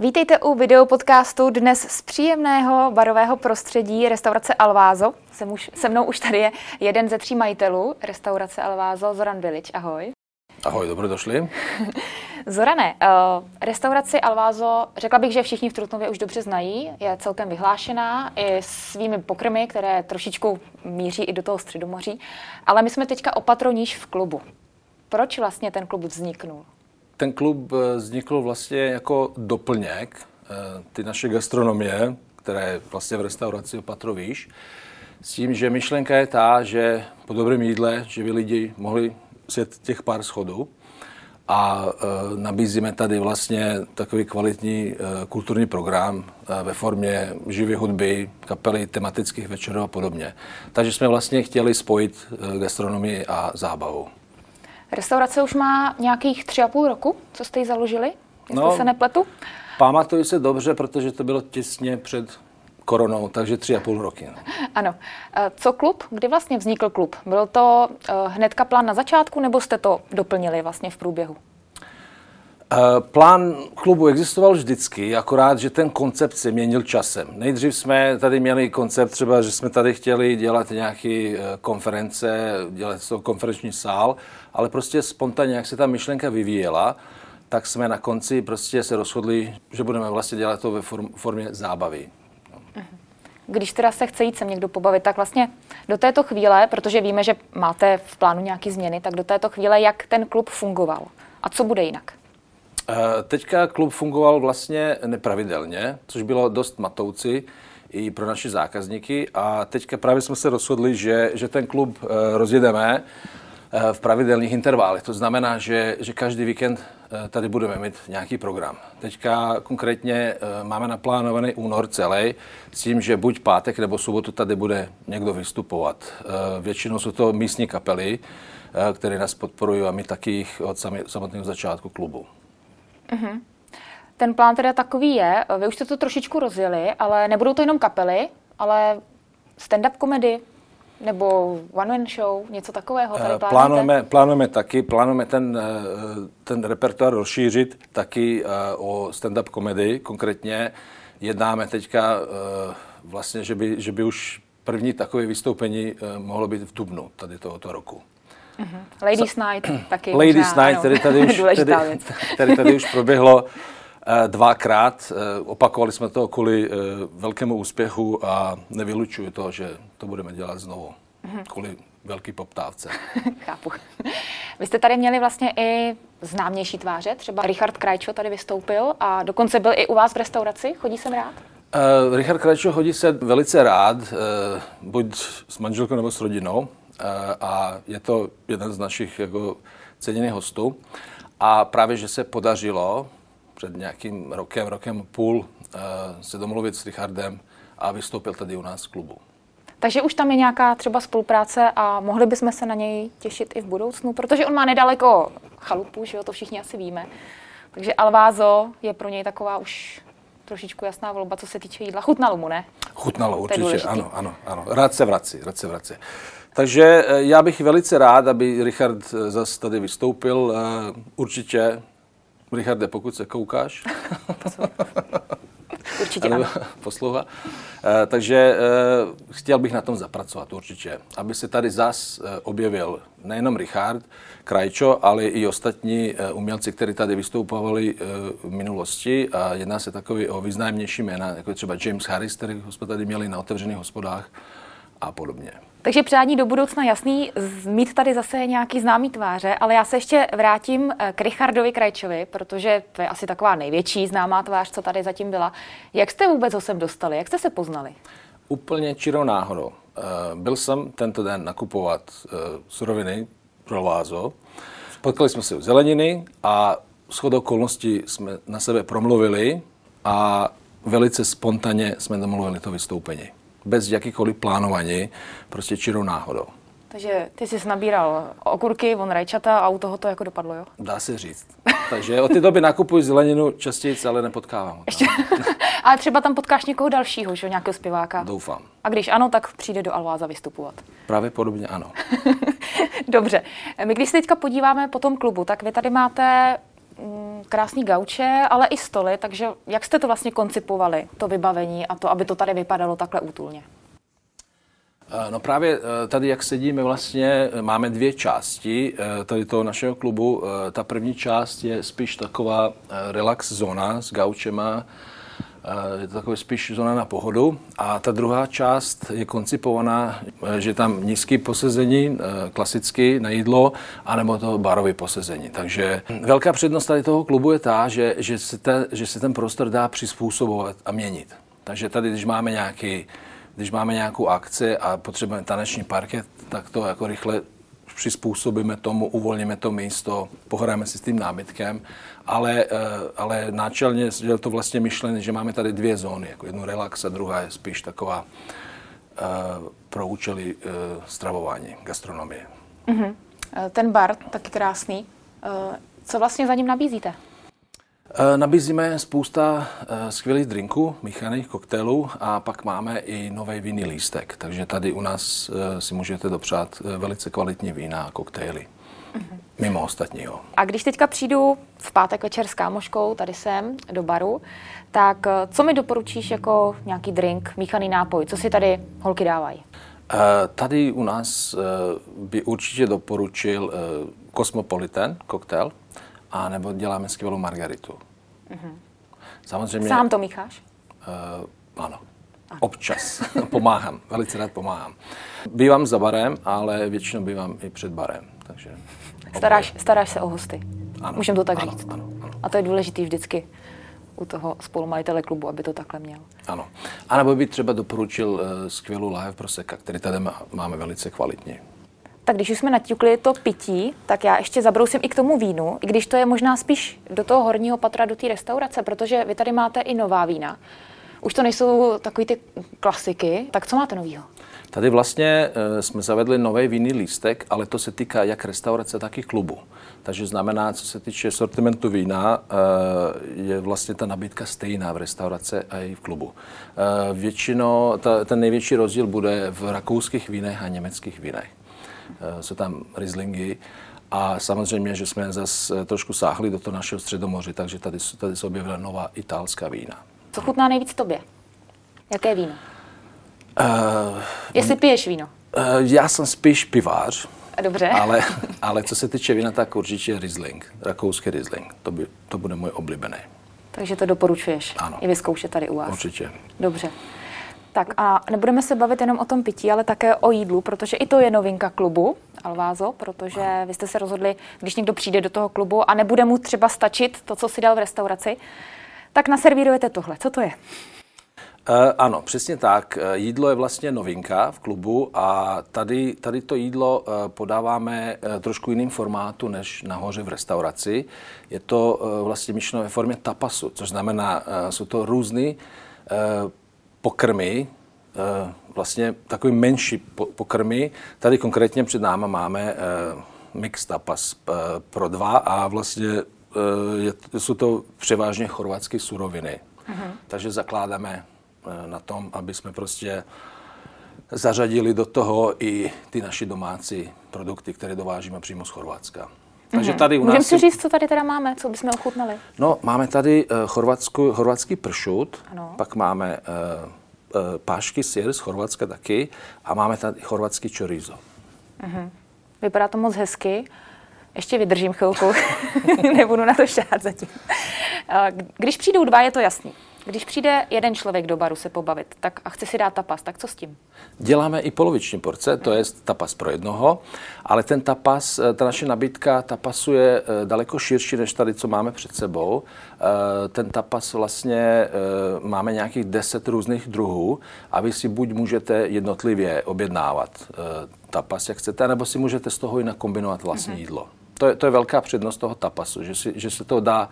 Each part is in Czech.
Vítejte u videopodcastu dnes z příjemného barového prostředí restaurace Alvázo. Se, už, se mnou už tady je jeden ze tří majitelů restaurace Alvázo, Zoran Bilič. Ahoj. Ahoj, dobře došli. Zorane, uh, restauraci Alvázo, řekla bych, že všichni v Trutnově už dobře znají, je celkem vyhlášená i svými pokrmy, které trošičku míří i do toho středomoří, ale my jsme teďka opatroníž v klubu. Proč vlastně ten klub vzniknul? Ten klub eh, vznikl vlastně jako doplněk eh, ty naše gastronomie, která je vlastně v restauraci Opatrovíš, s tím, že myšlenka je ta, že po dobrém jídle, že by lidi mohli sjet těch pár schodů a e, nabízíme tady vlastně takový kvalitní kulturní program ve formě živé hudby, kapely, tematických večerů a podobně. Takže jsme vlastně chtěli spojit gastronomii a zábavu. Restaurace už má nějakých tři a půl roku, co jste ji založili, jestli no, se nepletu? Pamatuju se dobře, protože to bylo těsně před koronou, takže tři a půl roky. No. Ano. E, co klub? Kdy vlastně vznikl klub? Byl to e, hnedka plán na začátku, nebo jste to doplnili vlastně v průběhu? E, plán klubu existoval vždycky, akorát, že ten koncept se měnil časem. Nejdřív jsme tady měli koncept třeba, že jsme tady chtěli dělat nějaké konference, dělat to konferenční sál, ale prostě spontánně, jak se ta myšlenka vyvíjela, tak jsme na konci prostě se rozhodli, že budeme vlastně dělat to ve formě zábavy. Když teda se chce jít sem někdo pobavit, tak vlastně do této chvíle, protože víme, že máte v plánu nějaké změny, tak do této chvíle, jak ten klub fungoval a co bude jinak? Eh, teďka klub fungoval vlastně nepravidelně, což bylo dost matoucí i pro naše zákazníky a teďka právě jsme se rozhodli, že, že ten klub eh, rozjedeme Eh, v pravidelných intervalech. To znamená, že, že každý víkend tady budeme mít nějaký program. Teďka konkrétně máme naplánovaný únor celý s tím, že buď pátek nebo sobotu tady bude někdo vystupovat. Většinou jsou to místní kapely, které nás podporují a my taky od samotného začátku klubu. Mm-hmm. Ten plán teda takový je, vy už jste to trošičku rozjeli, ale nebudou to jenom kapely, ale stand-up komedy, nebo one-man show, něco takového tady eh, plánujete? Plánujeme, plánujeme taky, plánujeme ten, eh, ten repertoár rozšířit taky eh, o stand-up komedy. Konkrétně jednáme teďka vlastně, že by, že by už první takové vystoupení mohlo být v Dubnu tady tohoto roku. Uh-huh. Ladies Night taky. Ladies možná, Night, který tady, už, tady, tady, tady už proběhlo dvakrát. Opakovali jsme to kvůli velkému úspěchu a nevylučuju to, že to budeme dělat znovu. Kvůli velký poptávce. Chápu. Vy jste tady měli vlastně i známější tváře, třeba Richard Krajčo tady vystoupil a dokonce byl i u vás v restauraci. Chodí sem rád? Uh, Richard Krajčo chodí se velice rád, uh, buď s manželkou nebo s rodinou. Uh, a je to jeden z našich jako ceněných hostů. A právě, že se podařilo před nějakým rokem, rokem půl se domluvit s Richardem a vystoupil tady u nás v klubu. Takže už tam je nějaká třeba spolupráce a mohli bychom se na něj těšit i v budoucnu, protože on má nedaleko chalupu, že jo, to všichni asi víme. Takže Alvázo je pro něj taková už trošičku jasná volba, co se týče jídla. Chutnalo mu, ne? Chutnalo určitě, ano, ano, ano. Rád se vrací, rád se vrací. Takže eh, já bych velice rád, aby Richard eh, zase tady vystoupil. Eh, určitě, Richarde, pokud se koukáš. Určitě ano. Poslouchá. Takže chtěl bych na tom zapracovat určitě, aby se tady zas objevil nejenom Richard Krajčo, ale i ostatní umělci, kteří tady vystoupovali v minulosti a jedná se takový o významnější jména, jako třeba James Harris, který jsme tady měli na otevřených hospodách a podobně. Takže přání do budoucna jasný, mít tady zase nějaký známý tváře, ale já se ještě vrátím eh, k Richardovi Krajčovi, protože to je asi taková největší známá tvář, co tady zatím byla. Jak jste vůbec ho sem dostali? Jak jste se poznali? Úplně čirou náhodou. Eh, byl jsem tento den nakupovat eh, suroviny pro Lázo. Potkali jsme se u zeleniny a schod okolností jsme na sebe promluvili a velice spontánně jsme domluvili to vystoupení bez jakýkoliv plánování, prostě čirou náhodou. Takže ty jsi nabíral okurky, on rajčata a u toho to jako dopadlo, jo? Dá se říct. Takže od té doby nakupuji zeleninu častěji, ale nepotkávám. Ještě, ale třeba tam potkáš někoho dalšího, že nějakého zpěváka. Doufám. A když ano, tak přijde do Alváza vystupovat. Právě podobně ano. Dobře. My když se teďka podíváme po tom klubu, tak vy tady máte krásný gauče, ale i stoly, takže jak jste to vlastně koncipovali, to vybavení a to, aby to tady vypadalo takhle útulně? Eh, no právě eh, tady, jak sedíme, vlastně máme dvě části tady toho našeho klubu. Ta první část je spíš taková relax zóna s gaučema, je to takové spíš zóna na pohodu. A ta druhá část je koncipovaná, že tam nízký posezení, eh, klasicky na jídlo, anebo to barové posezení. Takže velká přednost tady toho klubu je ta, že, že, se, te, že se ten prostor dá přizpůsobovat a měnit. Takže tady, když máme nějaký když máme nějakou akci a potřebujeme taneční parket, tak to jako rychle přizpůsobíme tomu, uvolníme to místo, pohráme si s tím nábytkem, ale, eh, ale náčelně je to vlastně myšlené, že máme tady dvě zóny, jako jednu relax a druhá je spíš taková uh, pro účely uh, stravování, gastronomie. Uh-huh. Ten bar, taky krásný. Co vlastně za ním nabízíte? Nabízíme spousta skvělých drinků, míchaných koktejlů a pak máme i nový vinný lístek, takže tady u nás si můžete dopřát velice kvalitní vína a koktejly. Mm-hmm. Mimo ostatního. A když teďka přijdu v pátek večer s kámoškou, tady jsem, do baru, tak co mi doporučíš jako nějaký drink, míchaný nápoj? Co si tady holky dávají? Tady u nás by určitě doporučil Cosmopolitan koktejl, a nebo děláme skvělou margaritu. Mm-hmm. Samozřejmě... Sám to mícháš? Uh, ano. Občas. pomáhám. Velice rád pomáhám. Bývám za barem, ale většinou bývám i před barem. Takže staráš, staráš se o hosty. Ano. Můžeme to tak ano, říct. Ano, ano. A to je důležité vždycky u toho spolumajitele klubu, aby to takhle měl. Ano. A nebo by třeba doporučil uh, skvělou láhev proseka, který tady máme velice kvalitně. Tak když už jsme naťukli to pití, tak já ještě zabrousím i k tomu vínu, i když to je možná spíš do toho horního patra, do té restaurace, protože vy tady máte i nová vína. Už to nejsou takový ty klasiky, tak co máte novýho? Tady vlastně uh, jsme zavedli nový vinný lístek, ale to se týká jak restaurace, tak i klubu. Takže znamená, co se týče sortimentu vína, uh, je vlastně ta nabídka stejná v restaurace a i v klubu. Uh, většinou ta, ten největší rozdíl bude v rakouských vínech a německých vínech. Jsou tam Rieslingy, a samozřejmě, že jsme zase trošku sáhli do toho našeho středomoří, takže tady, tady se objevila nová italská vína. Co chutná nejvíc tobě? Jaké víno? Uh, Jestli piješ víno? Uh, já jsem spíš pivář. Dobře. Ale, ale co se týče vína, tak určitě Riesling, rakouský Riesling. To, by, to bude můj oblíbený. Takže to doporučuješ ano. i vyzkoušet tady u vás. Určitě. Dobře. Tak a nebudeme se bavit jenom o tom pití, ale také o jídlu, protože i to je novinka klubu Alvázo, protože vy jste se rozhodli, když někdo přijde do toho klubu a nebude mu třeba stačit to, co si dal v restauraci, tak naservírujete tohle. Co to je? Uh, ano, přesně tak. Eh, jídlo je vlastně novinka v klubu a tady, tady to jídlo uh, podáváme trošku jiným formátu než nahoře v restauraci. Je to vlastně myšleno ve formě tapasu, což znamená, jsou to různé pokrmy, vlastně takový menší pokrmy. Tady konkrétně před náma máme mix tapas pro dva a vlastně je, jsou to převážně chorvatské suroviny. Mm-hmm. Takže zakládáme Eh, na tom, aby jsme prostě zařadili do toho i ty naše domácí produkty, které dovážíme přímo z Chorvatska. Takže mhm. tady u nás... Můžeme si říct, co tady teda máme, co bychom ochutnali? No, máme tady uh, chorvatskou, chorvatský pršut, ano. pak máme uh, uh, pášky sír z Chorvatska taky a máme tady chorvatský chorizo. Uh-huh. Vypadá to moc hezky. Ještě vydržím chvilku, nebudu na to šát zatím. Když přijdou dva, je to jasný. Když přijde jeden člověk do baru se pobavit tak a chce si dát tapas, tak co s tím? Děláme i poloviční porce, to je tapas pro jednoho, ale ten tapas, eh, ta naše nabídka tapasu je eh, daleko širší než tady, co máme před sebou. Eh, ten tapas vlastně máme nějakých deset různých druhů a vy si buď můžete jednotlivě objednávat tapas, jak chcete, nebo si můžete z toho i nakombinovat vlastní mm-hmm. jídlo. To je, to je velká přednost toho tapasu, že, si, že se to dá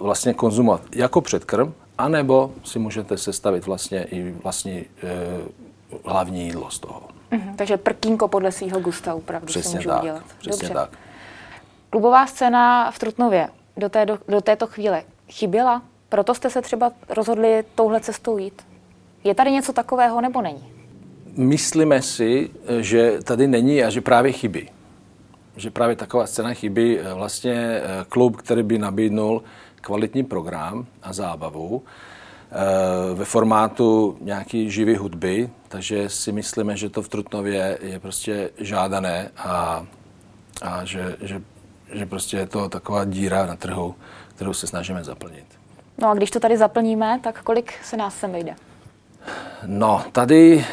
vlastně konzumovat jako předkrm, anebo si můžete sestavit vlastně i vlastní eh, hlavní jídlo z toho. Mm-hmm, takže prkínko podle svého gusta opravdu přesně si můžu tak, udělat. Přesně Dobře. tak. Klubová scéna v Trutnově do, té, do, do této chvíle chyběla? Proto jste se třeba rozhodli touhle cestou jít? Je tady něco takového nebo není? Myslíme si, že tady není a že právě chybí že právě taková scéna chybí. Eh, vlastně eh, klub, který by nabídnul kvalitní program a zábavu ve formátu nějaký živý hudby, takže si myslíme, že to v Trutnově je prostě žádané a, a že, že, že prostě je to taková díra na trhu, kterou se snažíme zaplnit. No a když to tady zaplníme, tak kolik se nás sem vejde? No, tady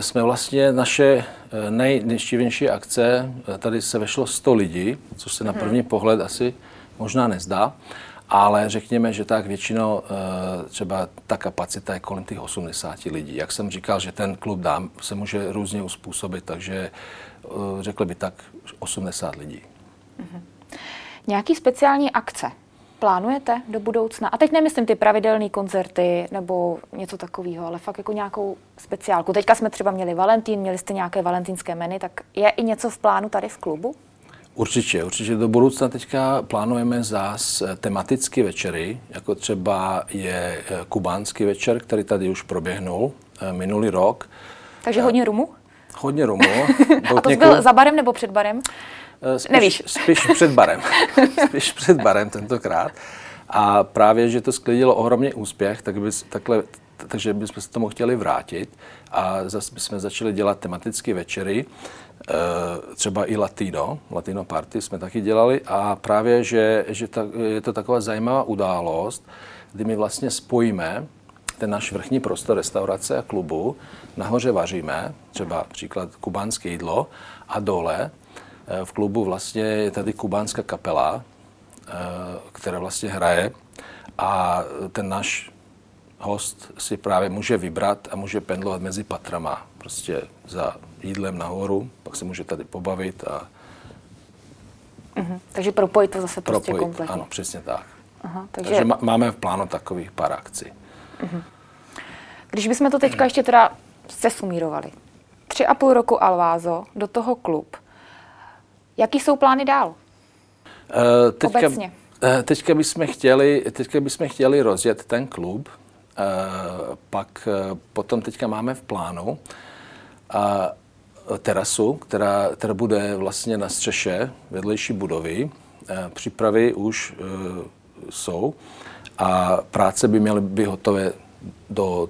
jsme vlastně naše e, nejneštěvější akce, e, tady se vešlo 100 lidí, což se na mhm. první pohled asi možná nezdá, ale řekněme, že tak většinou třeba ta kapacita je kolem těch 80 lidí. Jak jsem říkal, že ten klub dám se může různě uspůsobit, takže řekl by tak 80 lidí. Mm-hmm. Nějaký speciální akce plánujete do budoucna? A teď nemyslím ty pravidelné koncerty nebo něco takového, ale fakt jako nějakou speciálku. Teďka jsme třeba měli Valentín, měli jste nějaké valentínské meny, tak je i něco v plánu tady v klubu? Určitě, určitě do budoucna teďka plánujeme zás eh, tematické večery, jako třeba je eh, kubánský večer, který tady už proběhnul eh, minulý rok. Takže hodně rumu? Hodně rumu. A to byl za barem nebo před barem? Eh, spíš, Nevíš. Spíš před barem. spíš před barem tentokrát. A právě, že to sklidilo ohromný úspěch, tak bys, takhle, takže bychom se tomu chtěli vrátit a zase bychom začali dělat tematické večery, eh, třeba i latino, latino party jsme taky dělali a právě, že, že ta, je to taková zajímavá událost, kdy my vlastně spojíme ten náš vrchní prostor restaurace a klubu, nahoře vaříme, třeba příklad kubánské jídlo a dole v klubu vlastně je tady kubánská kapela, eh, která vlastně hraje a ten náš host si právě může vybrat a může pendlovat mezi patrama, prostě za jídlem nahoru, pak se může tady pobavit a... Uh-huh. Takže propojit to zase prostě propojit, kompletně. Ano, přesně tak. Aha, takže... takže máme v plánu takových pár akcí. Uh-huh. Když bychom to teďka ještě teda sesumírovali. Tři a půl roku Alvázo, do toho klub – Jaký jsou plány dál? Uh, teďka, Obecně. Uh, teďka, bychom chtěli, teďka bychom chtěli rozjet ten klub, uh, pak uh, potom teďka máme v plánu uh, terasu, která, která bude vlastně na střeše vedlejší budovy. Uh, přípravy už uh, jsou a práce by měly být hotové do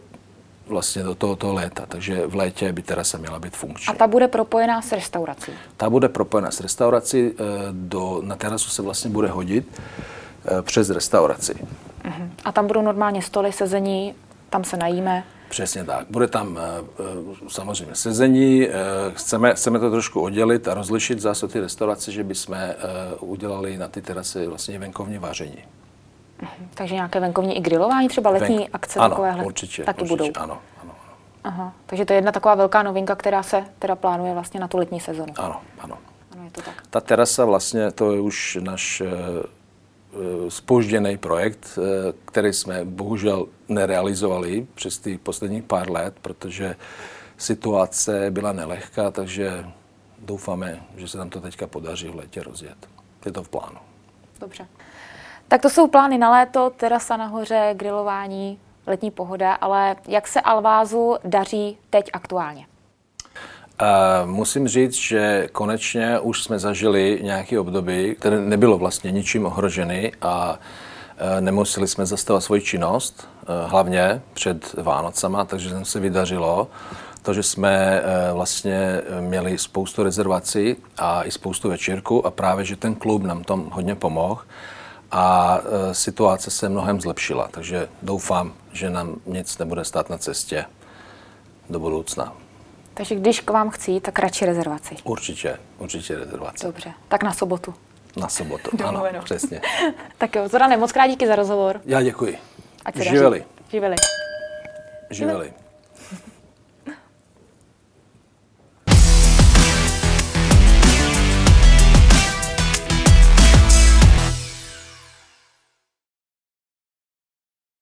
vlastně do tohoto léta, takže v létě by terasa měla být funkční. A ta bude propojená s restaurací? Ta bude propojená s restaurací, eh, do, na terasu se vlastně bude hodit eh, přes restauraci. Uh-huh. A tam budou normálně stoly, sezení, tam se najíme? Přesně tak. Bude tam eh, samozřejmě sezení, chceme, chceme to trošku oddělit a rozlišit zase ty restaurace, že bychom udělali na ty terasy vlastně venkovní vaření. Takže nějaké venkovní i grilování, třeba letní Venk... akce ano, takovéhle určitě, taky určitě, budou? Ano, ano. Aha, takže to je jedna taková velká novinka, která se teda plánuje vlastně na tu letní sezonu. Ano, ano. ano je to tak. Ta terasa vlastně, to je už náš spožděný eh, projekt, eh, který jsme bohužel nerealizovali přes ty posledních pár let, protože situace byla nelehká, takže doufáme, že se nám to teďka podaří v létě rozjet. Je to v plánu. Dobře. Tak to jsou plány na léto, terasa nahoře, grilování, letní pohoda, ale jak se Alvázu daří teď aktuálně? Uh, musím říct, že konečně už jsme zažili nějaké období, které nebylo vlastně ničím ohroženy a uh, nemuseli jsme zastavovat svoji činnost, uh, hlavně před Vánocama, takže nám se vydařilo to, že jsme vlastně měli spoustu rezervací a i spoustu večírku a právě, že ten klub nám tom hodně pomohl a e, situace se mnohem zlepšila, takže doufám, že nám nic nebude stát na cestě do budoucna. Takže když k vám chci, tak radši rezervaci. Určitě, určitě rezervaci. Dobře, tak na sobotu. Na sobotu, ano, přesně. tak jo, Zorane, moc krát díky za rozhovor. Já děkuji. Ať se Živeli. Živeli. Živeli.